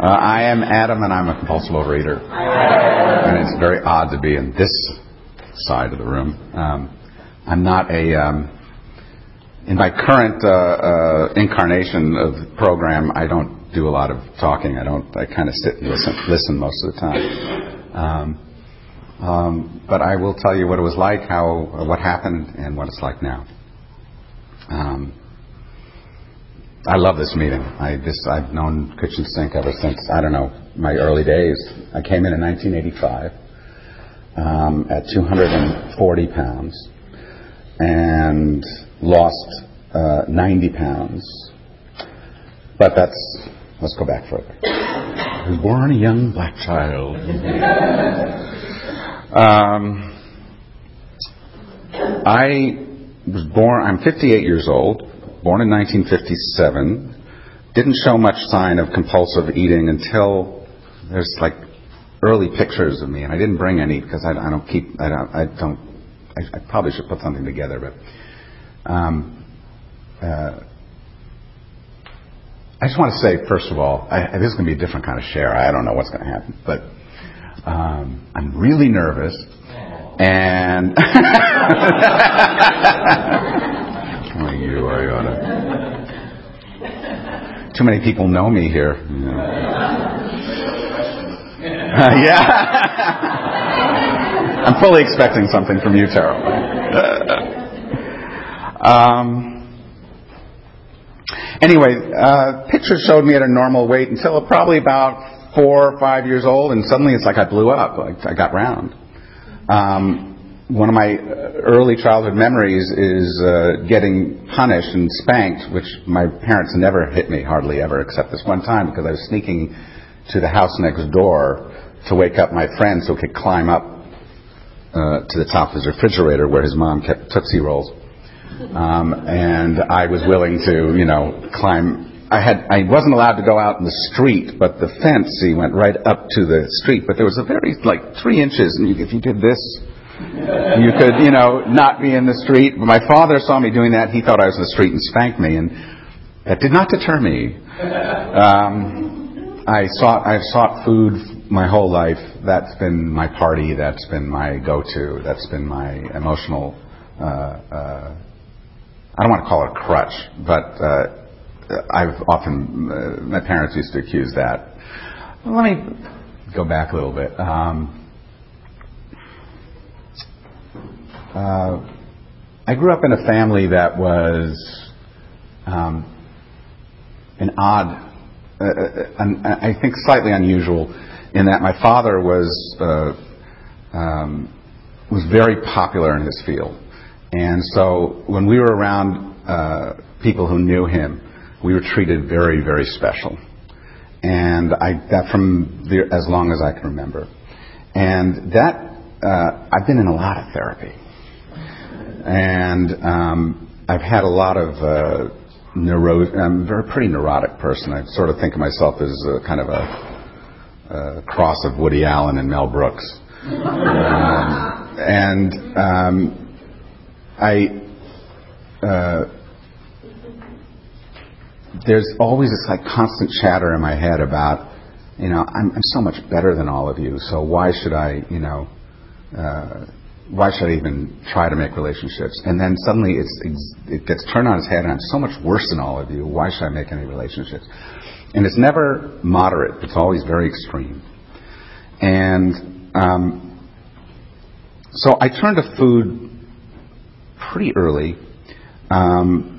Uh, I am Adam, and I'm a compulsive overeater. And it's very odd to be in this side of the room. Um, I'm not a. Um, in my current uh, uh, incarnation of the program, I don't do a lot of talking. I don't. I kind of sit and listen, listen most of the time. Um, um, but I will tell you what it was like, how what happened, and what it's like now. Um, I love this meeting. I this I've known Kitchen Sink ever since I don't know my early days. I came in in 1985 um, at 240 pounds and lost uh, 90 pounds. But that's let's go back further. I was born a young black child. um, I was born. I'm 58 years old born in 1957, didn't show much sign of compulsive eating until there's like early pictures of me, and I didn't bring any because I, I don't keep, I don't, I, don't I, I, probably should put something together, but um, uh, I just want to say, first of all, I, this is going to be a different kind of share. I don't know what's going to happen, but um, I'm really nervous, and you are you oughta. Too many people know me here. Uh, yeah. I'm fully expecting something from you, Terrell. um, anyway, uh, pictures showed me at a normal weight until probably about four or five years old, and suddenly it's like I blew up. Like I got round. Um, one of my early childhood memories is uh, getting punished and spanked, which my parents never hit me hardly ever, except this one time because I was sneaking to the house next door to wake up my friend so he could climb up uh, to the top of his refrigerator where his mom kept Tootsie Rolls. Um, and I was willing to, you know, climb. I had, I wasn't allowed to go out in the street, but the fence, see, went right up to the street. But there was a very, like, three inches, and if you did this, you could, you know, not be in the street. When my father saw me doing that, he thought I was in the street and spanked me, and that did not deter me. Um, I sought, I've sought food my whole life. That's been my party. That's been my go-to. That's been my emotional. Uh, uh, I don't want to call it a crutch, but uh, I've often uh, my parents used to accuse that. Let me go back a little bit. Um, Uh, I grew up in a family that was um, an odd, uh, an, I think slightly unusual, in that my father was uh, um, was very popular in his field, and so when we were around uh, people who knew him, we were treated very, very special, and I that from the, as long as I can remember, and that uh, I've been in a lot of therapy and um, I've had a lot of uh, neuro. I'm a very pretty neurotic person. I sort of think of myself as a, kind of a, a cross of Woody Allen and Mel Brooks. um, and um, I. Uh, there's always this like constant chatter in my head about, you know, I'm, I'm so much better than all of you, so why should I, you know, uh, why should I even try to make relationships? And then suddenly it's, it gets turned on its head, and I'm so much worse than all of you. Why should I make any relationships? And it's never moderate. It's always very extreme. And um, so I turned to food pretty early. Um,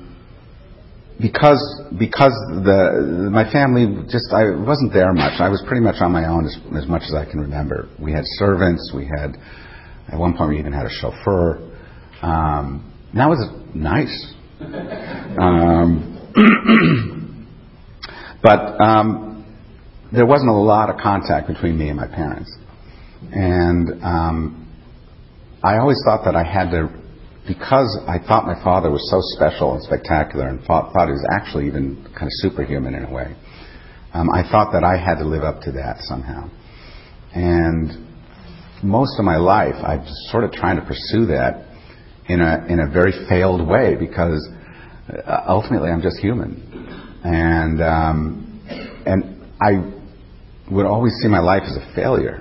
because because the my family just I wasn't there much. I was pretty much on my own as, as much as I can remember. We had servants, we had at one point, we even had a chauffeur. Um, that was nice. Um, but um, there wasn't a lot of contact between me and my parents. And um, I always thought that I had to, because I thought my father was so special and spectacular and thought, thought he was actually even kind of superhuman in a way, um, I thought that I had to live up to that somehow. And most of my life, I'm sort of trying to pursue that in a in a very failed way because uh, ultimately I'm just human, and um, and I would always see my life as a failure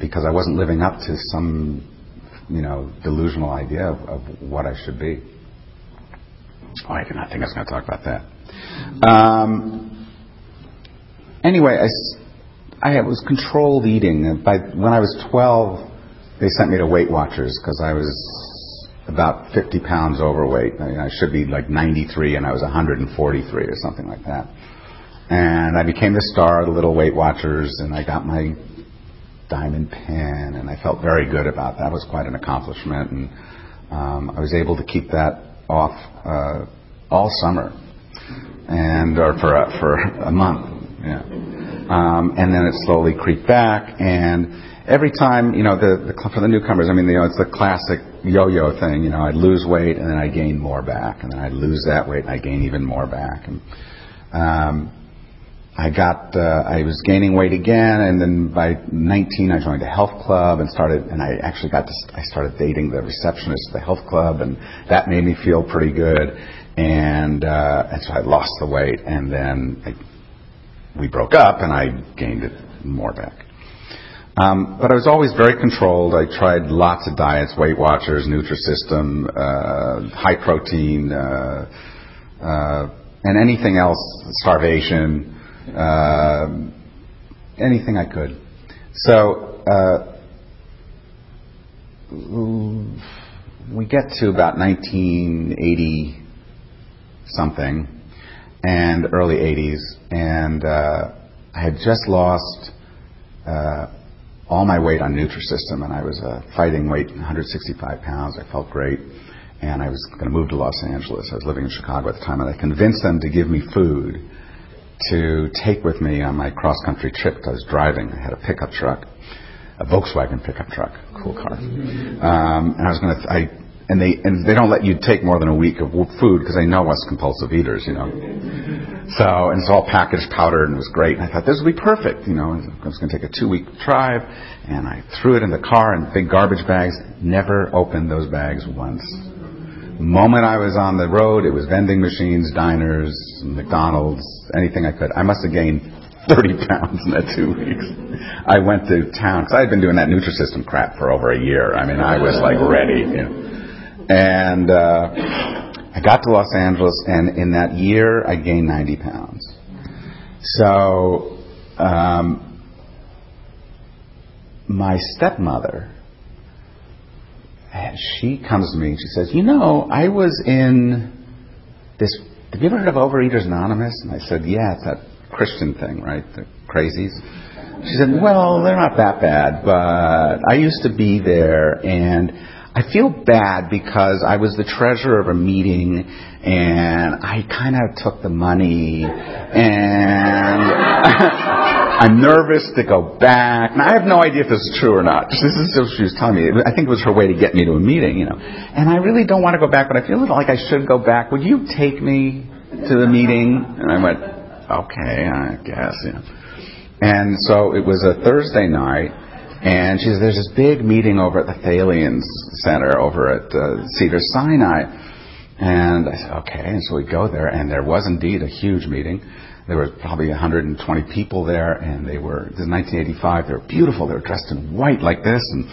because I wasn't living up to some, you know, delusional idea of, of what I should be. Oh, I did not think I was going to talk about that. Um, anyway, I, I was controlled eating. By when I was 12, they sent me to Weight Watchers because I was about 50 pounds overweight. I, I should be like 93, and I was 143 or something like that. And I became the star of the Little Weight Watchers, and I got my diamond pin, and I felt very good about that. It was quite an accomplishment, and um, I was able to keep that off uh, all summer, and or for a, for a month, yeah. Um, and then it slowly creeped back, and every time, you know, the, the for the newcomers, I mean, you know, it's the classic yo-yo thing. You know, I'd lose weight and then I gain more back, and then I'd lose that weight and I gain even more back. And um, I got, uh, I was gaining weight again, and then by 19, I joined a health club and started, and I actually got to, I started dating the receptionist at the health club, and that made me feel pretty good. And uh, and so I lost the weight, and then we broke up, and I gained it more back. Um, but I was always very controlled. I tried lots of diets, Weight Watchers, Nutrisystem, uh, high protein, uh, uh, and anything else, starvation, uh, anything I could. So uh, we get to about 1980 something and early 80s, and uh, I had just lost all my weight on Nutrisystem, and I was uh, fighting weight, 165 pounds. I felt great, and I was going to move to Los Angeles. I was living in Chicago at the time, and I convinced them to give me food to take with me on my cross country trip. I was driving. I had a pickup truck, a Volkswagen pickup truck, cool car, um, and I was going to. I and they and they don't let you take more than a week of food because they know us compulsive eaters, you know. So and it's all packaged, powdered, and it was great. And I thought this would be perfect, you know. I was going to take a two-week drive, and I threw it in the car in big garbage bags. Never opened those bags once. The moment I was on the road, it was vending machines, diners, McDonald's, anything I could. I must have gained 30 pounds in that two weeks. I went to town because I had been doing that Nutrisystem crap for over a year. I mean, I was like ready. You know. And uh, I got to Los Angeles, and in that year, I gained 90 pounds. So um, my stepmother, she comes to me and she says, "You know, I was in this. Have you ever heard of Overeaters Anonymous?" And I said, "Yeah, it's that Christian thing, right? The crazies." She said, "Well, they're not that bad, but I used to be there and." I feel bad because I was the treasurer of a meeting and I kind of took the money and I'm nervous to go back. And I have no idea if this is true or not. This is what she was telling me. I think it was her way to get me to a meeting, you know. And I really don't want to go back, but I feel like I should go back. Would you take me to the meeting? And I went, okay, I guess, you know. And so it was a Thursday night and she says, there's this big meeting over at the Thalians Center over at uh, Cedar Sinai. And I said, okay. And so we go there, and there was indeed a huge meeting. There were probably 120 people there, and they were, this is 1985, they were beautiful. They were dressed in white like this, and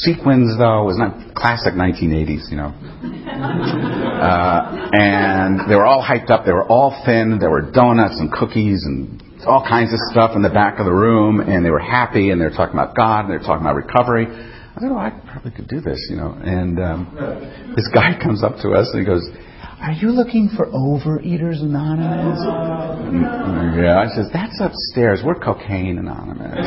sequins, though, was not classic 1980s, you know. Uh, and they were all hyped up. They were all thin. There were donuts and cookies and all kinds of stuff in the back of the room, and they were happy, and they were talking about God, and they were talking about recovery. I thought, oh, I probably could do this, you know. And um, this guy comes up to us and he goes, "Are you looking for Overeaters Anonymous?" Yeah, I says, "That's upstairs. We're Cocaine Anonymous."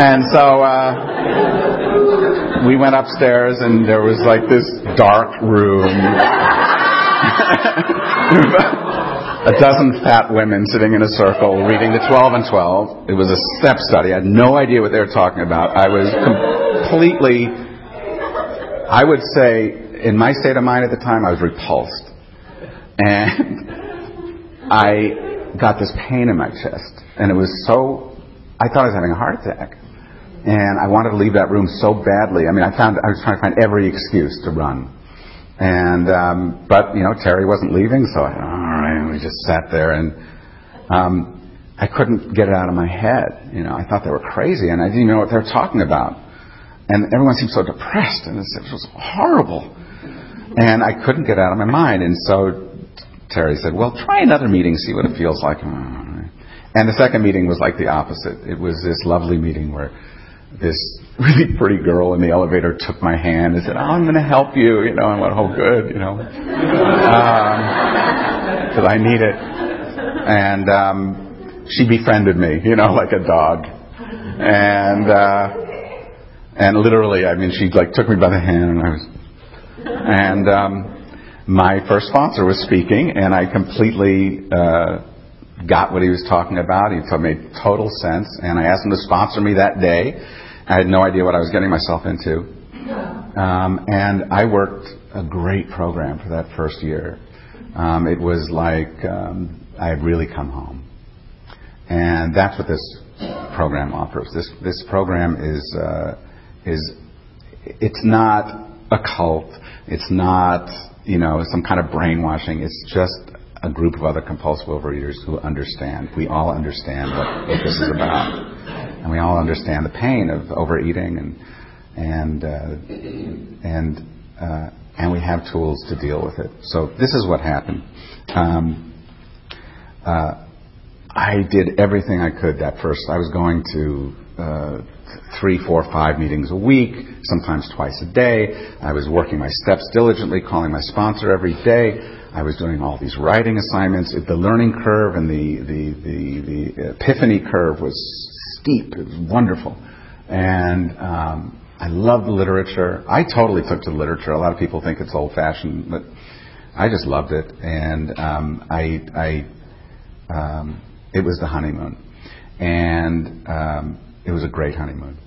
and so. Uh, we went upstairs and there was like this dark room. a dozen fat women sitting in a circle reading the 12 and 12. It was a step study. I had no idea what they were talking about. I was completely, I would say, in my state of mind at the time, I was repulsed. And I got this pain in my chest. And it was so, I thought I was having a heart attack. And I wanted to leave that room so badly. I mean, I found I was trying to find every excuse to run. And um, but you know Terry wasn't leaving, so I, all right, we just sat there and um, I couldn't get it out of my head. You know, I thought they were crazy, and I didn't even know what they were talking about. And everyone seemed so depressed, and it was horrible. And I couldn't get it out of my mind. And so Terry said, "Well, try another meeting, see what it feels like." And the second meeting was like the opposite. It was this lovely meeting where this really pretty girl in the elevator took my hand and said, oh, I'm going to help you. You know, I went, oh, good, you know, because um, I need it. And um, she befriended me, you know, like a dog. And uh, and literally, I mean, she like took me by the hand, and I was, and um, my first sponsor was speaking, and I completely. Uh, got what he was talking about. He made total sense, and I asked him to sponsor me that day. I had no idea what I was getting myself into, um, and I worked a great program for that first year. Um, it was like um, I had really come home, and that's what this program offers. This this program is uh, is it's not a cult. It's not you know some kind of brainwashing. It's just a group of other compulsive overeaters who understand. We all understand what, what this is about, and we all understand the pain of overeating, and and uh, and uh, and we have tools to deal with it. So this is what happened. Um, uh, I did everything I could that first. I was going to uh, three, four, five meetings a week, sometimes twice a day. I was working my steps diligently, calling my sponsor every day. I was doing all these writing assignments. The learning curve and the, the, the, the epiphany curve was steep. It was wonderful. And um, I loved literature. I totally took to literature. A lot of people think it's old fashioned, but I just loved it. And um, I, I um, it was the honeymoon. And um, it was a great honeymoon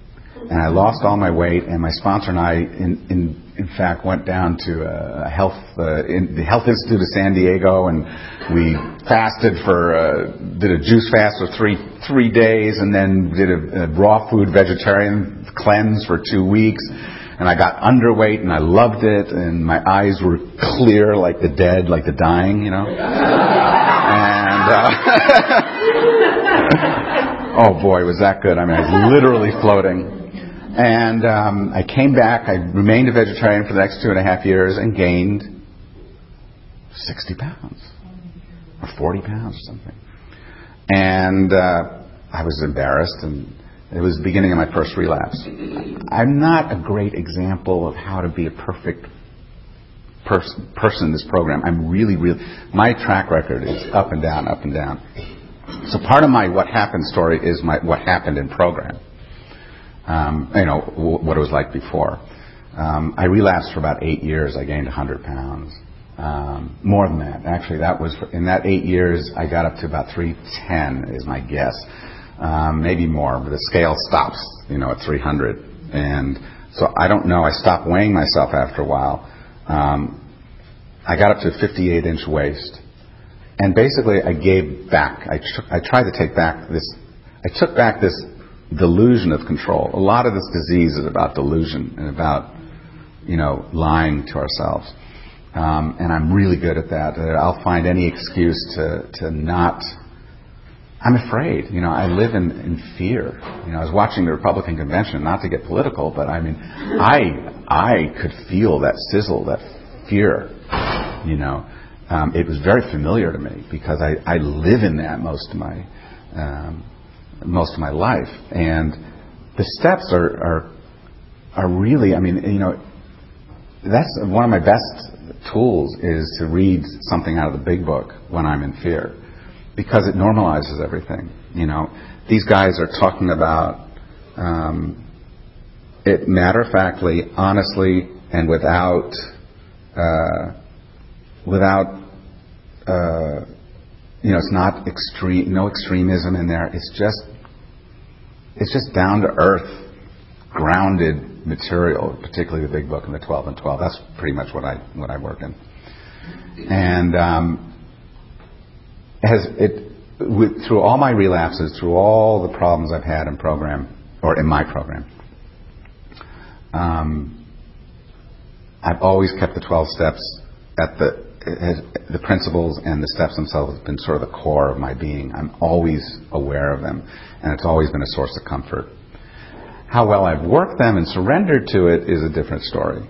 and I lost all my weight. And my sponsor and I, in in, in fact, went down to a health uh, in the Health Institute of San Diego, and we fasted for uh, did a juice fast for three three days, and then did a, a raw food vegetarian cleanse for two weeks. And I got underweight, and I loved it, and my eyes were clear like the dead, like the dying, you know. and uh, oh boy, was that good! I mean, I was literally floating. And um, I came back. I remained a vegetarian for the next two and a half years and gained 60 pounds or 40 pounds or something. And uh, I was embarrassed, and it was the beginning of my first relapse. I'm not a great example of how to be a perfect pers- person in this program. I'm really, really, my track record is up and down, up and down. So part of my what happened story is my what happened in program um, you know, w- what it was like before. Um, I relapsed for about eight years. I gained 100 pounds. Um, more than that, actually. That was in that eight years. I got up to about 310, is my guess. Um, maybe more, but the scale stops, you know, at 300. And so I don't know. I stopped weighing myself after a while. Um, I got up to 58 inch waist, and basically I gave back. I, I tried to take back this I took back this. Delusion of control. A lot of this disease is about delusion and about, you know, lying to ourselves. Um, and I'm really good at that. Uh, I'll find any excuse to, to not. I'm afraid. You know, I live in, in fear. You know, I was watching the Republican convention, not to get political, but I mean, I I could feel that sizzle, that fear. You know, um, it was very familiar to me because I, I live in that most of my um, most of my life. And the steps are, are, are really, I mean, you know, that's one of my best tools is to read something out of the big book when I'm in fear because it normalizes everything. You know, these guys are talking about um, it matter of factly, honestly, and without uh, without uh, you know, it's not extreme, no extremism in there. It's just it's just down to earth, grounded material, particularly the Big Book and the 12 and 12. That's pretty much what I what I work in. And um, has it with, through all my relapses, through all the problems I've had in program or in my program, um, I've always kept the 12 steps at the the principles and the steps themselves have been sort of the core of my being. I'm always aware of them, and it's always been a source of comfort. How well I've worked them and surrendered to it is a different story.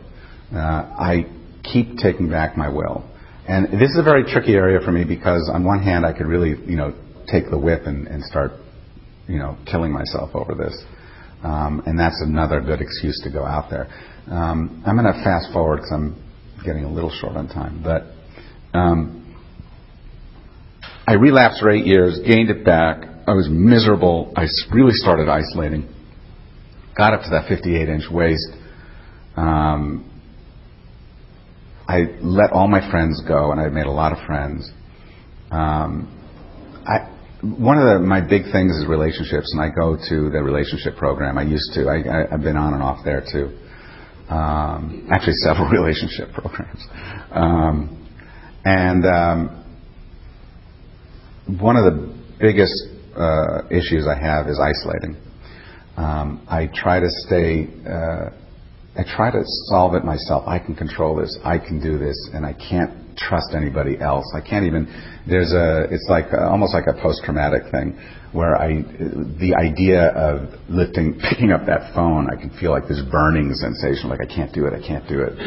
Uh, I keep taking back my will. And this is a very tricky area for me because on one hand I could really, you know, take the whip and, and start, you know, killing myself over this. Um, and that's another good excuse to go out there. Um, I'm going to fast forward because I'm getting a little short on time. But um, I relapsed for eight years, gained it back. I was miserable. I really started isolating. Got up to that 58 inch waist. Um, I let all my friends go, and I made a lot of friends. Um, I, one of the, my big things is relationships, and I go to the relationship program. I used to. I, I, have been on and off there too. Um, actually, several relationship programs. Um, and um, one of the biggest uh, issues I have is isolating. Um, I try to stay. Uh, I try to solve it myself. I can control this. I can do this, and I can't trust anybody else. I can't even. There's a. It's like a, almost like a post-traumatic thing, where I, the idea of lifting, picking up that phone, I can feel like this burning sensation, like I can't do it, I can't do it,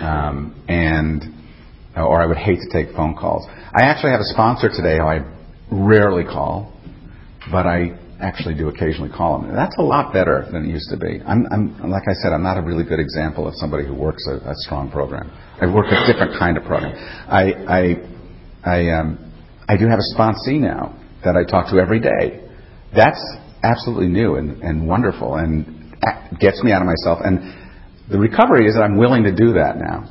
um, and or I would hate to take phone calls. I actually have a sponsor today who I rarely call, but I actually do occasionally call them. That's a lot better than it used to be. I'm, I'm like I said, I'm not a really good example of somebody who works a, a strong program. I work a different kind of program. I I I um I do have a sponsee now that I talk to every day. That's absolutely new and, and wonderful and gets me out of myself. And the recovery is that I'm willing to do that now.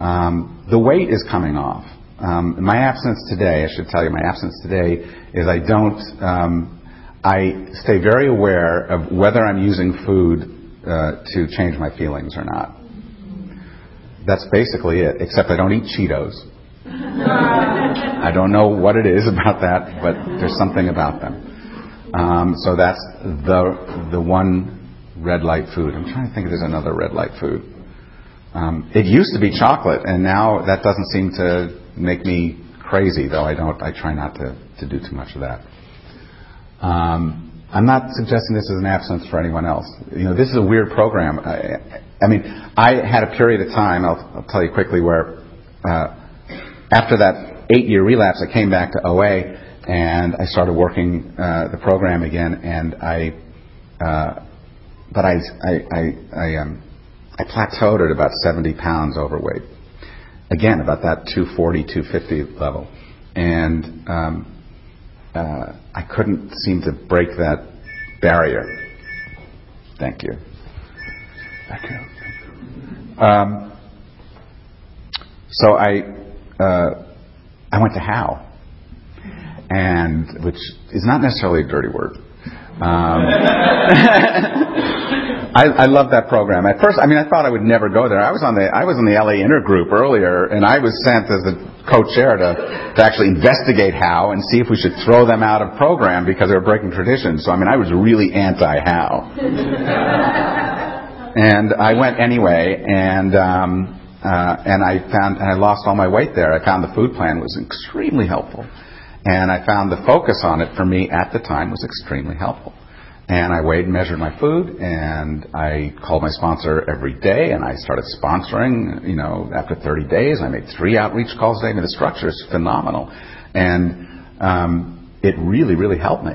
Um, the weight is coming off. Um, my abstinence today, I should tell you, my abstinence today is I don't. Um, I stay very aware of whether I'm using food uh, to change my feelings or not. That's basically it, except I don't eat Cheetos. I don't know what it is about that, but there's something about them. Um, so that's the the one red light food. I'm trying to think if there's another red light food. Um, it used to be chocolate, and now that doesn't seem to make me crazy. Though I don't, I try not to to do too much of that. Um, I'm not suggesting this is an abstinence for anyone else. You know, this is a weird program. I, I mean, I had a period of time. I'll, I'll tell you quickly where uh, after that eight-year relapse, I came back to OA and I started working uh, the program again. And I, uh, but I, I, I, I, um, I plateaued at about 70 pounds overweight. Again, about that 240, 250 level, and um, uh, I couldn't seem to break that barrier. Thank you. Thank you. Um, so I uh, I went to HOW, and which is not necessarily a dirty word. Um, I, I love that program. At first, I mean, I thought I would never go there. I was on the I was in the LA intergroup earlier, and I was sent as a co-chair to to actually investigate HOW and see if we should throw them out of program because they were breaking tradition. So I mean, I was really anti HOW, and I went anyway, and. Um, uh, and I found, and I lost all my weight there. I found the food plan was extremely helpful. And I found the focus on it for me at the time was extremely helpful. And I weighed and measured my food, and I called my sponsor every day, and I started sponsoring. You know, after 30 days, I made three outreach calls a day. I mean, the structure is phenomenal, and um, it really, really helped me.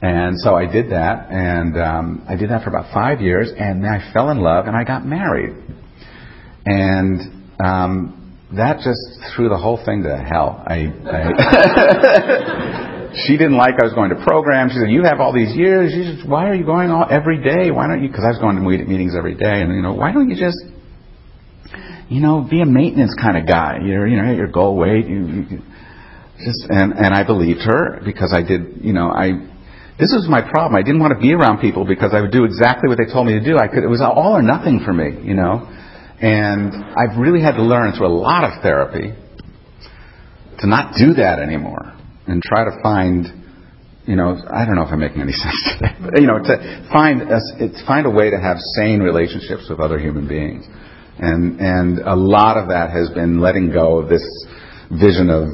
And so I did that, and um, I did that for about five years, and then I fell in love, and I got married. And um, that just threw the whole thing to hell. I, I she didn't like I was going to program. She said, "You have all these years. You just, why are you going all every day? Why don't you?" Because I was going to meetings every day, and you know, why don't you just, you know, be a maintenance kind of guy? You're, you know, your goal weight. You, you, just and and I believed her because I did. You know, I this was my problem. I didn't want to be around people because I would do exactly what they told me to do. I could. It was all or nothing for me. You know. And I've really had to learn through a lot of therapy to not do that anymore and try to find, you know, I don't know if I'm making any sense today, but, you know, to find a, find a way to have sane relationships with other human beings. And, and a lot of that has been letting go of this vision of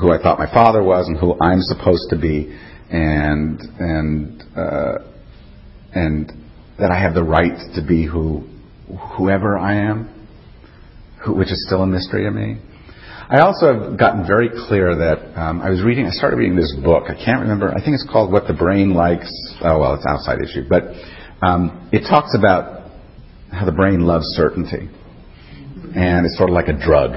who I thought my father was and who I'm supposed to be, and, and, uh, and that I have the right to be who, whoever I am, who, which is still a mystery to me. I also have gotten very clear that um, I was reading. I started reading this book. I can't remember. I think it's called "What the Brain Likes." Oh well, it's outside issue, but um, it talks about how the brain loves certainty, and it's sort of like a drug.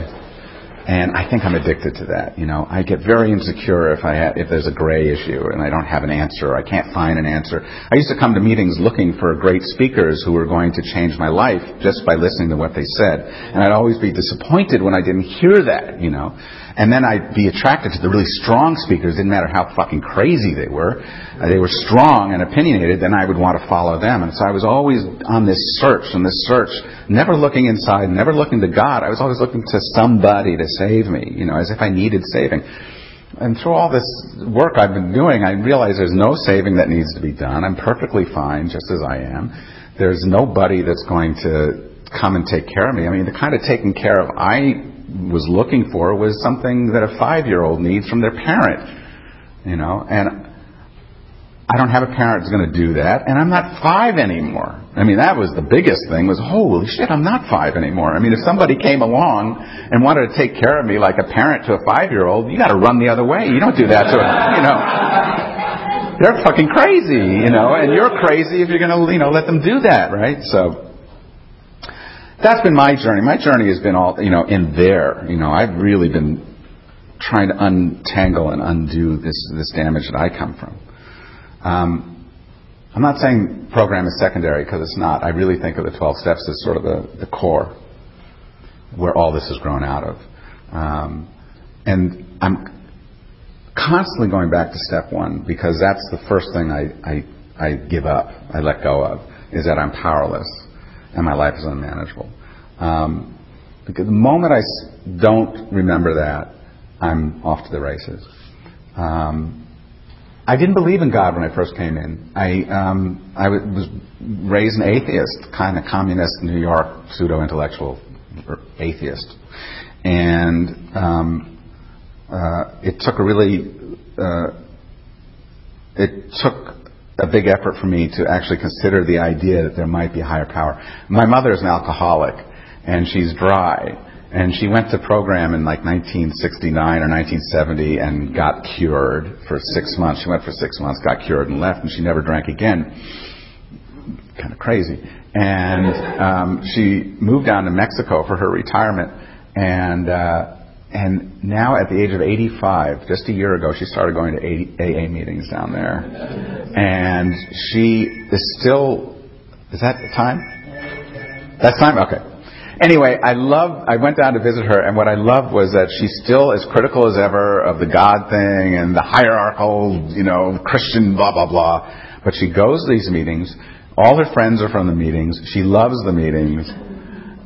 And I think I'm addicted to that. You know, I get very insecure if I ha- if there's a gray issue and I don't have an answer. Or I can't find an answer. I used to come to meetings looking for great speakers who were going to change my life just by listening to what they said, and I'd always be disappointed when I didn't hear that. You know, and then I'd be attracted to the really strong speakers. Didn't matter how fucking crazy they were. Uh, they were strong and opinionated. Then I would want to follow them. And so I was always on this search and this search, never looking inside, never looking to God. I was always looking to somebody to save me, you know, as if I needed saving. And through all this work I've been doing, I realize there's no saving that needs to be done. I'm perfectly fine just as I am. There's nobody that's going to come and take care of me. I mean, the kind of taking care of I was looking for was something that a five year old needs from their parent. You know, and I don't have a parent who's going to do that, and I'm not five anymore. I mean, that was the biggest thing was, holy shit, I'm not five anymore. I mean, if somebody came along and wanted to take care of me like a parent to a five year old, you gotta run the other way. You don't do that to a, you know. They're fucking crazy, you know, and you're crazy if you're gonna, you know, let them do that, right? So, that's been my journey. My journey has been all, you know, in there. You know, I've really been trying to untangle and undo this, this damage that I come from. Um, I'm not saying program is secondary because it's not. I really think of the 12 steps as sort of the, the core where all this has grown out of. Um, and I'm constantly going back to step one because that's the first thing I, I, I give up, I let go of, is that I'm powerless and my life is unmanageable. Um, because the moment I don't remember that, I'm off to the races. Um, I didn't believe in God when I first came in. I um, I was raised an atheist, kind of communist New York pseudo intellectual atheist, and um, uh, it took a really uh, it took a big effort for me to actually consider the idea that there might be a higher power. My mother is an alcoholic, and she's dry. And she went to program in like 1969 or 1970 and got cured for six months. She went for six months, got cured, and left, and she never drank again. Kind of crazy. And um, she moved down to Mexico for her retirement, and uh, and now at the age of 85, just a year ago, she started going to AA meetings down there, and she is still. Is that the time? That's time. Okay. Anyway, I love, I went down to visit her, and what I loved was that she's still as critical as ever of the God thing and the hierarchical, you know, Christian blah, blah, blah. But she goes to these meetings. All her friends are from the meetings. She loves the meetings.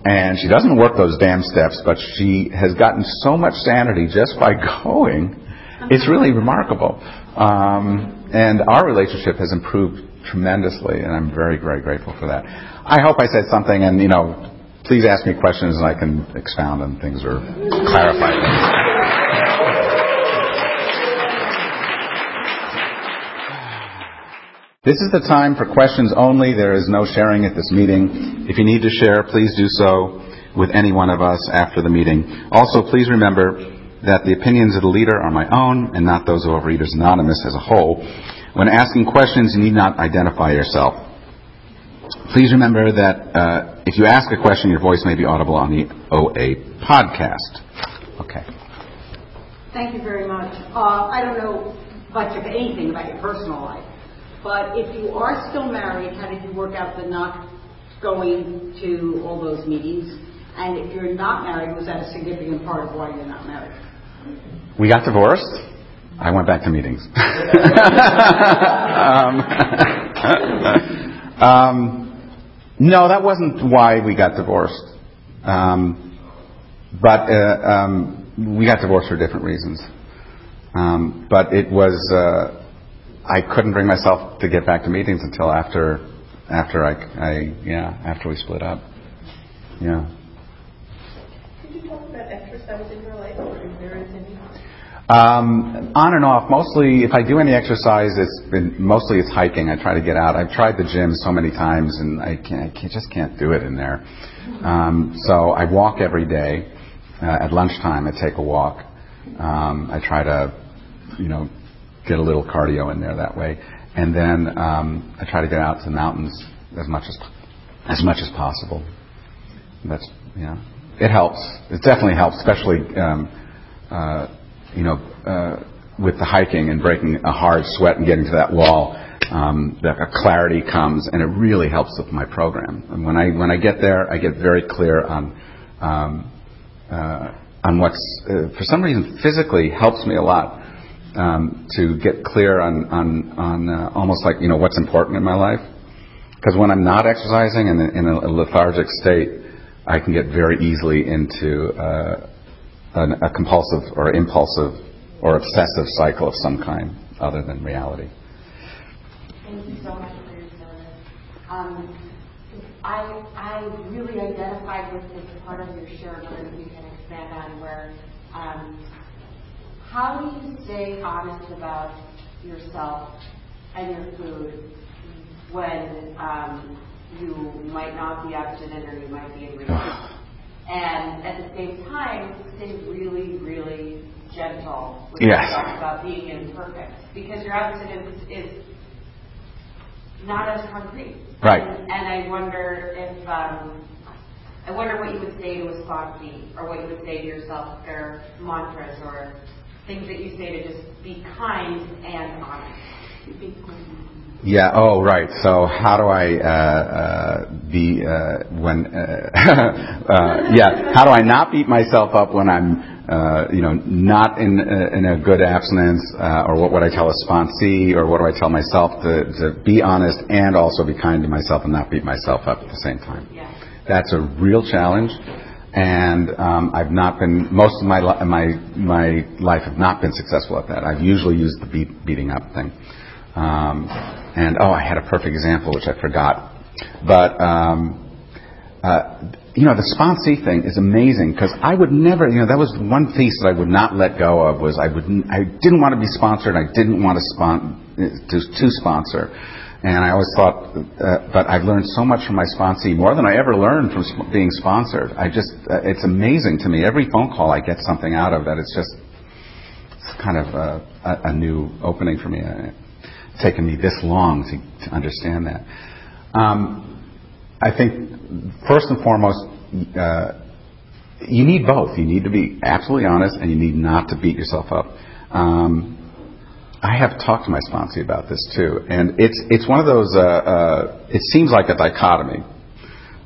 And she doesn't work those damn steps, but she has gotten so much sanity just by going. It's really remarkable. Um, and our relationship has improved tremendously, and I'm very, very grateful for that. I hope I said something, and you know, please ask me questions and I can expound on things or clarify things. This is the time for questions only. There is no sharing at this meeting. If you need to share, please do so with any one of us after the meeting. Also, please remember that the opinions of the leader are my own and not those of Overeaters Anonymous as a whole. When asking questions, you need not identify yourself. Please remember that uh, if you ask a question, your voice may be audible on the OA podcast. Okay. Thank you very much. Uh, I don't know much of anything about your personal life, but if you are still married, how did you work out the not going to all those meetings? And if you're not married, was that a significant part of why you're not married? We got divorced. I went back to meetings. um, um, no, that wasn't why we got divorced. Um, but uh, um, we got divorced for different reasons. Um, but it was uh, I couldn't bring myself to get back to meetings until after after I, I yeah after we split up. Yeah. that was in your life, or is there any? Um, on and off. Mostly, if I do any exercise, it's been mostly it's hiking. I try to get out. I've tried the gym so many times, and I can't, I can't, just can't do it in there. Um, so I walk every day. Uh, at lunchtime, I take a walk. Um, I try to, you know, get a little cardio in there that way, and then um, I try to get out to the mountains as much as as much as possible. That's yeah. It helps. It definitely helps, especially. Um, uh, you know, uh, with the hiking and breaking a hard sweat and getting to that wall, um, that a clarity comes, and it really helps with my program. And when I when I get there, I get very clear on um, uh, on what's uh, for some reason physically helps me a lot um, to get clear on on on uh, almost like you know what's important in my life. Because when I'm not exercising and in, a lethargic state, I can get very easily into uh, an, a compulsive or impulsive or obsessive cycle of some kind other than reality. Thank you so much for your service. Um, I, I really identified with this part of your share that you can expand on where um, how do you stay honest about yourself and your food when um, you might not be abstinent or you might be in relapse? and at the same time stay really, really gentle with yes. yourself about being imperfect because your abstinence is not as concrete. Right. And, and I wonder if um, I wonder what you would say to a sponsee or what you would say to yourself or mantras or things that you say to just be kind and honest. Yeah. Oh, right. So how do I uh, uh, be uh, when? Uh, uh, yeah. How do I not beat myself up when I'm, uh, you know, not in in a good abstinence, or what would I tell a sponsee, or what do I tell myself to to be honest and also be kind to myself and not beat myself up at the same time? Yeah. That's a real challenge. And um, I've not been most of my li- my my life have not been successful at that. I've usually used the beat, beating up thing. Um, and oh, I had a perfect example which I forgot. But um, uh, you know, the sponsee thing is amazing because I would never, you know, that was one piece that I would not let go of was I would I didn't want to be sponsored. I didn't want to spon- to, to sponsor. And I always thought, uh, but I've learned so much from my sponsee, more than I ever learned from sp- being sponsored. I just, uh, it's amazing to me. Every phone call I get something out of that. It's just, it's kind of a, a, a new opening for me. Uh, taken me this long to, to understand that. Um, I think first and foremost, uh, you need both. You need to be absolutely honest, and you need not to beat yourself up. Um, I have talked to my sponsor about this too, and it's it's one of those. Uh, uh, it seems like a dichotomy,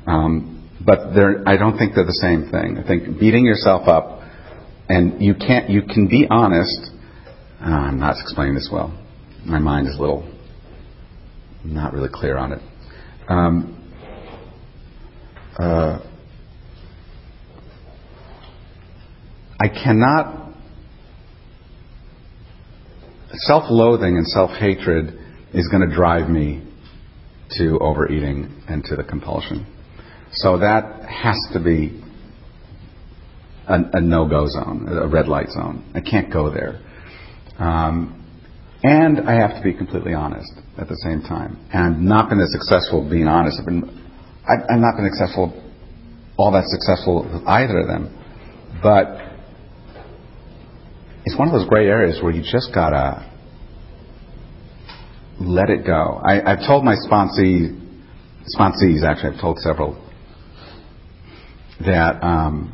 um, but I don't think they're the same thing. I think beating yourself up, and you can't. You can be honest. Uh, I'm not explaining this well my mind is a little not really clear on it. Um, uh, I cannot. Self loathing and self hatred is going to drive me to overeating and to the compulsion. So that has to be a, a no go zone, a red light zone. I can't go there. Um, and I have to be completely honest at the same time. And I've not been as successful being honest. I've, been, I've, I've not been successful, all that successful with either of them. But it's one of those gray areas where you just gotta let it go. I, I've told my sponsee, sponsees actually, I've told several that, um,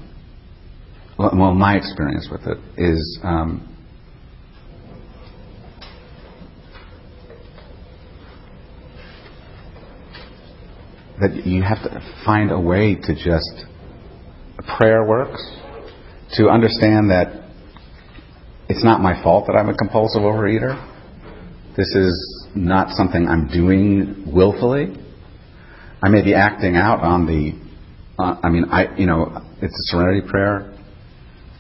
well, my experience with it is um, that you have to find a way to just prayer works to understand that it's not my fault that I'm a compulsive overeater. This is not something I'm doing willfully. I may be acting out on the. Uh, I mean, I you know, it's a serenity prayer.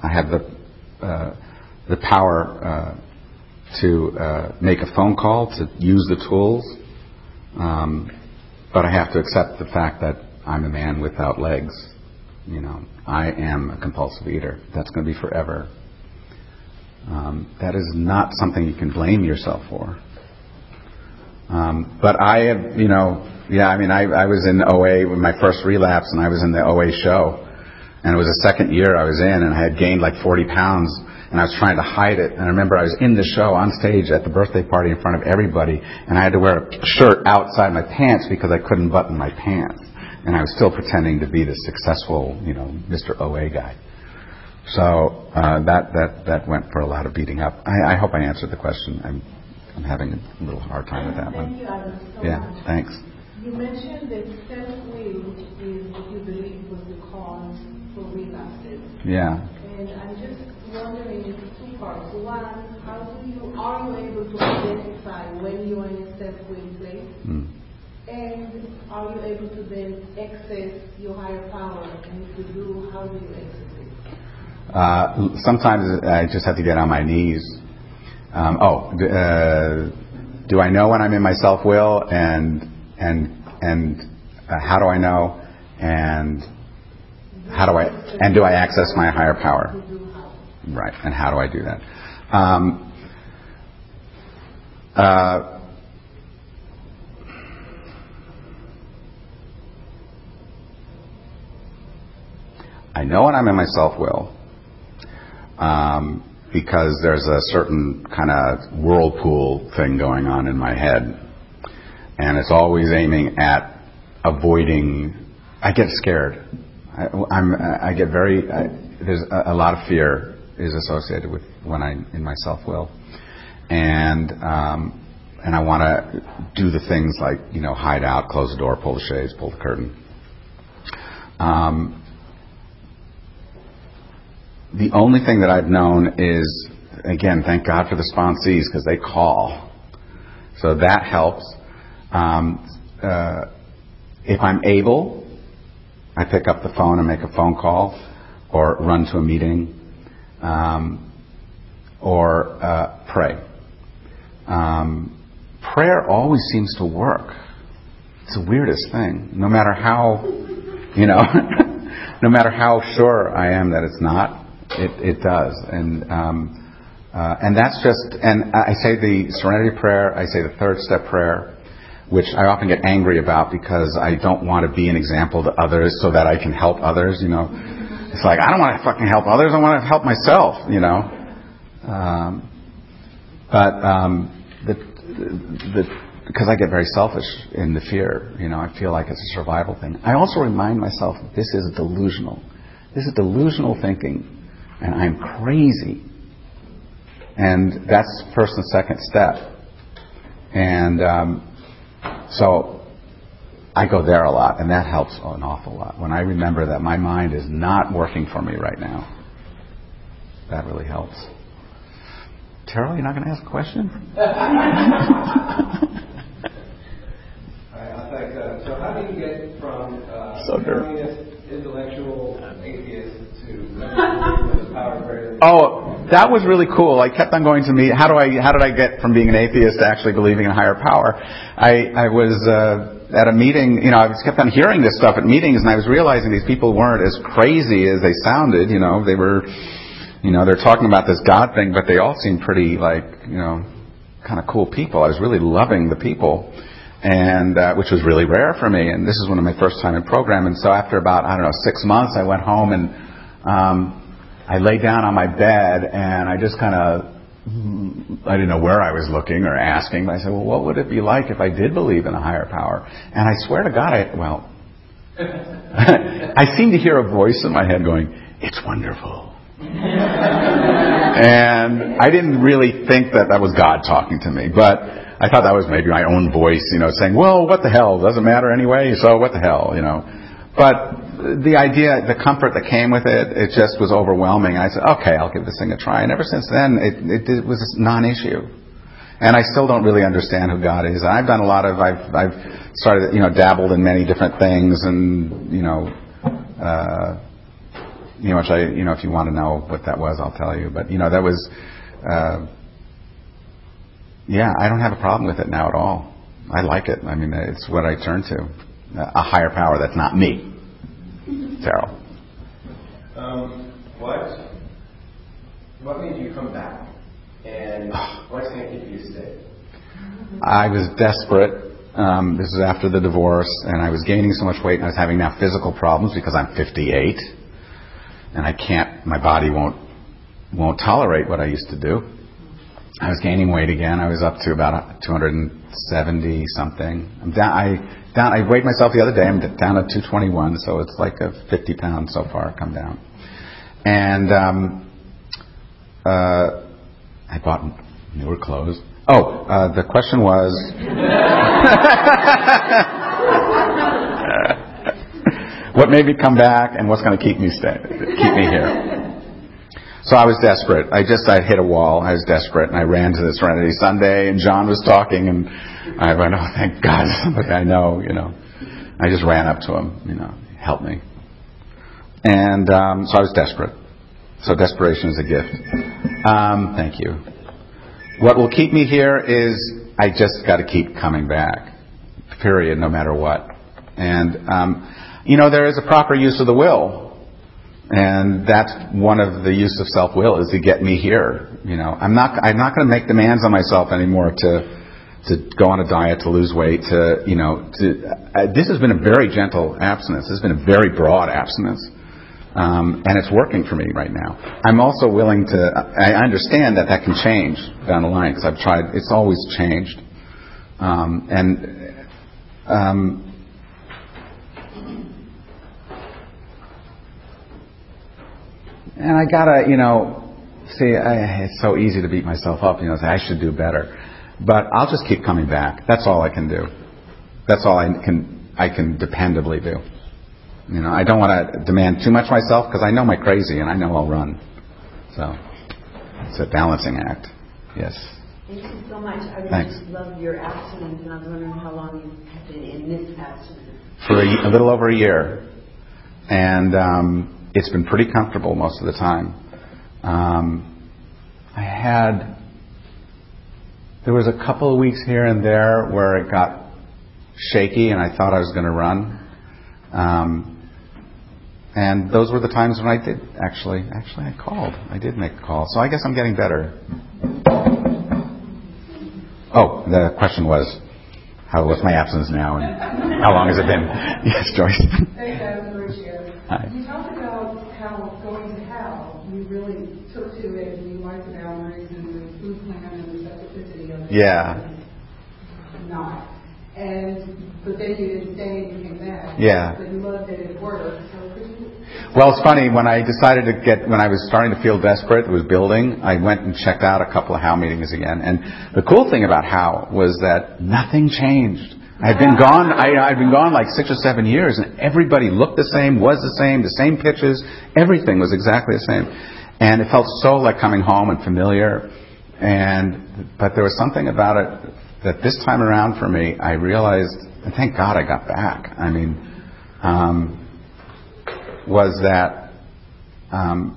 I have the uh, the power uh, to uh, make a phone call to use the tools. Um, but I have to accept the fact that I'm a man without legs, You know, I am a compulsive eater. That's going to be forever. Um, that is not something you can blame yourself for. Um, but I have, you know, yeah, I mean, I, I was in OA with my first relapse, and I was in the OA show, and it was the second year I was in, and I had gained like 40 pounds, and I was trying to hide it. And I remember I was in the show on stage at the birthday party in front of everybody, and I had to wear a shirt outside my pants because I couldn't button my pants, and I was still pretending to be the successful, you know, Mr. OA guy. So uh, that that that went for a lot of beating up. I, I hope I answered the question. I'm I'm having a little hard time with that Thank one. you, Adam, so Yeah, much. thanks. You mentioned that self-will is what you believe was the cause for relapses. Yeah. And I'm just wondering two parts. One, how do you, are you able to identify when you are in a self-will place? Mm. And are you able to then access your higher power? And if you do, how do you access it? Uh, sometimes I just have to get on my knees. Um, oh, uh, do I know when I'm in my self will, and and and uh, how do I know, and how do I and do I access my higher power? Right, and how do I do that? Um, uh, I know when I'm in my self will because there's a certain kind of whirlpool thing going on in my head, and it's always aiming at avoiding. I get scared. I, I'm. I get very. I, there's a, a lot of fear is associated with when I'm in my self will, and um, and I want to do the things like you know hide out, close the door, pull the shades, pull the curtain. Um, the only thing that I've known is, again, thank God for the sponsees because they call. So that helps. Um, uh, if I'm able, I pick up the phone and make a phone call or run to a meeting um, or uh, pray. Um, prayer always seems to work. It's the weirdest thing. No matter how, you know, no matter how sure I am that it's not, it, it does. And um, uh, and that's just. And I say the Serenity Prayer. I say the third step prayer, which I often get angry about because I don't want to be an example to others so that I can help others. You know, it's like I don't want to fucking help others. I want to help myself. You know. Um, but um, the, the because I get very selfish in the fear, you know, I feel like it's a survival thing. I also remind myself this is delusional. This is delusional thinking, and I'm crazy. And that's first and second step. And um, so I go there a lot, and that helps an awful lot. When I remember that my mind is not working for me right now, that really helps. Terrell, you're not going to ask a question? I think, uh, so how do you get from uh, So dirty. communist, intellectual atheist to Oh, that was really cool. I kept on going to meet. How do I? How did I get from being an atheist to actually believing in higher power? I I was uh, at a meeting. You know, I kept on hearing this stuff at meetings, and I was realizing these people weren't as crazy as they sounded. You know, they were. You know, they're talking about this God thing, but they all seemed pretty like you know, kind of cool people. I was really loving the people. And uh, which was really rare for me, and this is one of my first time in program. And so after about I don't know six months, I went home and um, I lay down on my bed and I just kind of, I didn't know where I was looking or asking, but I said, well, what would it be like if I did believe in a higher power? And I swear to God, I, well, I seem to hear a voice in my head going, it's wonderful. and I didn't really think that that was God talking to me, but I thought that was maybe my own voice, you know, saying, well, what the hell? Doesn't matter anyway, so what the hell, you know. But the idea, the comfort that came with it, it just was overwhelming. I said, okay, I'll give this thing a try. And ever since then, it, it, it was a non-issue. And I still don't really understand who God is. I've done a lot of, I've, I've started, you know, dabbled in many different things and, you know, uh, you know, which I, you know, if you want to know what that was, I'll tell you. But, you know, that was, uh, yeah, I don't have a problem with it now at all. I like it. I mean, it's what I turn to. A higher power that's not me. Terrell. Um, what what made you come back? And to keep you stay? I was desperate. Um, this is after the divorce, and I was gaining so much weight, and I was having now physical problems because I'm 58, and I can't. My body won't won't tolerate what I used to do. I was gaining weight again. I was up to about 270 something. I'm down. I down. I weighed myself the other day. I'm down at 221, so it's like a 50 pounds so far come down. And um, uh, I bought newer clothes. Oh, uh, the question was. what made me come back, and what's going to keep me stay, keep me here? So I was desperate. I just I hit a wall. I was desperate, and I ran to the Serenity Sunday, and John was talking, and I went, "Oh, thank God, somebody I know." You know, I just ran up to him. You know, help me. And um, so I was desperate. So desperation is a gift. Um, thank you. What will keep me here is I just got to keep coming back. Period. No matter what. And um, you know, there is a proper use of the will. And that's one of the use of self will is to get me here. You know, I'm not I'm not going to make demands on myself anymore to to go on a diet to lose weight. To you know, to uh, this has been a very gentle abstinence. This has been a very broad abstinence. Um, and it's working for me right now. I'm also willing to. I understand that that can change down the line because I've tried. It's always changed, um, and um, and I gotta, you know, see. I, it's so easy to beat myself up. You know, say I should do better, but I'll just keep coming back. That's all I can do. That's all I can. I can dependably do. You know, I don't want to demand too much myself because I know my crazy and I know I'll run. So it's a balancing act. Yes. Thank you so much. I Thanks. just love your abstinence, and I was wondering how long you've been in this abstinence. For a, a little over a year, and um, it's been pretty comfortable most of the time. Um, I had there was a couple of weeks here and there where it got shaky, and I thought I was going to run. Um, and those were the times when I did actually. Actually, I called. I did make a call. So I guess I'm getting better. Oh, the question was, how what's my abstinence now, and how long has it been? Yes, Joyce. Hey, Adam Mauricio. Hi. You talked about how going to HOW, you really took to it and you liked the boundaries and the food plan and the specificity of it. Yeah. Not. And, but then you didn't you came back. Yeah. But you loved that it worked. So could you, Well, it's funny when I decided to get when I was starting to feel desperate, it was building. I went and checked out a couple of HOW meetings again, and the cool thing about HOW was that nothing changed. I'd been gone. I, I'd been gone like six or seven years, and everybody looked the same, was the same, the same pitches. Everything was exactly the same, and it felt so like coming home and familiar. And but there was something about it that this time around for me, I realized, and thank God I got back. I mean, um, was that um,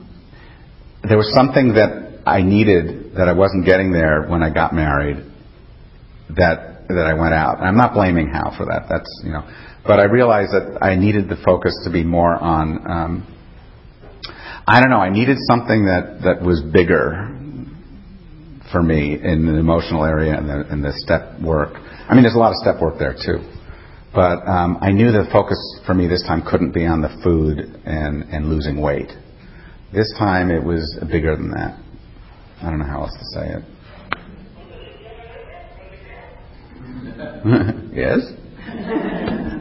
there was something that I needed that I wasn't getting there when I got married. That that I went out. I'm not blaming HOW for that. That's you know, but I realized that I needed the focus to be more on. Um, I don't know. I needed something that that was bigger for me in the emotional area and the, and the step work. I mean, there's a lot of step work there too. But um, I knew the focus for me this time couldn't be on the food and, and losing weight. This time it was bigger than that. I don't know how else to say it. yes?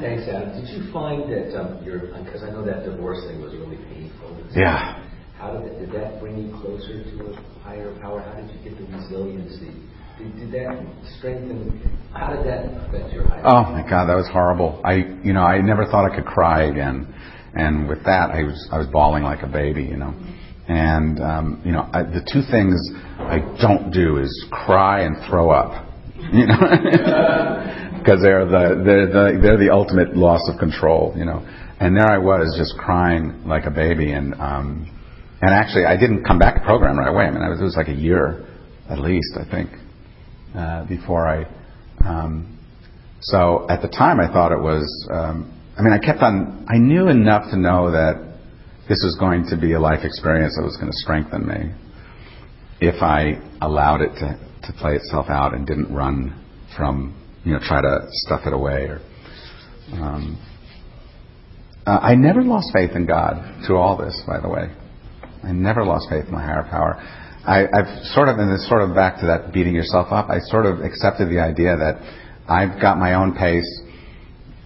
Thanks, Adam. Did you find that um, your because I know that divorce thing was really painful. Yeah. How did that, did that bring you closer to a higher power? How did you get the resiliency? Did, did that strengthen? How did that affect your higher? Oh my God, that was horrible. I, you know, I never thought I could cry again, and with that, I was I was bawling like a baby, you know. And um, you know, I, the two things I don't do is cry and throw up, you know, because they're the they're the they're the ultimate loss of control, you know. And there I was, just crying like a baby, and um, and actually, I didn't come back to program right away. I mean, it was like a year, at least, I think, uh, before I. Um, so at the time, I thought it was. Um, I mean, I kept on. I knew enough to know that this was going to be a life experience that was going to strengthen me if I allowed it to, to play itself out and didn't run from, you know, try to stuff it away or. Um, uh, I never lost faith in God through all this, by the way. I never lost faith in my higher power. I, I've sort of, and it's sort of back to that beating yourself up. I sort of accepted the idea that I've got my own pace.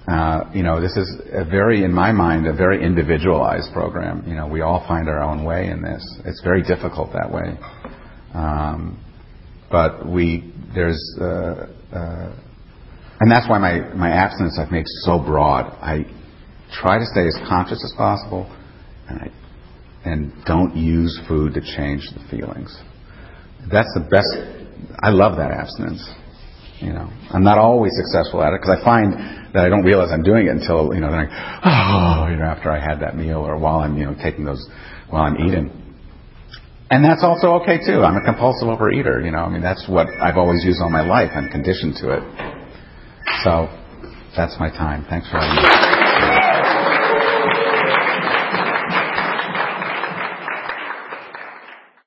Uh, you know, this is a very, in my mind, a very individualized program. You know, we all find our own way in this. It's very difficult that way. Um, but we, there's, uh, uh, and that's why my, my abstinence I've made so broad. I try to stay as conscious as possible, and I, and don't use food to change the feelings. That's the best. I love that abstinence. You know, I'm not always successful at it because I find that I don't realize I'm doing it until you know, then I, oh, you know, after I had that meal or while I'm you know taking those while I'm eating. And that's also okay too. I'm a compulsive overeater. You know, I mean that's what I've always used all my life. I'm conditioned to it. So that's my time. Thanks for having me.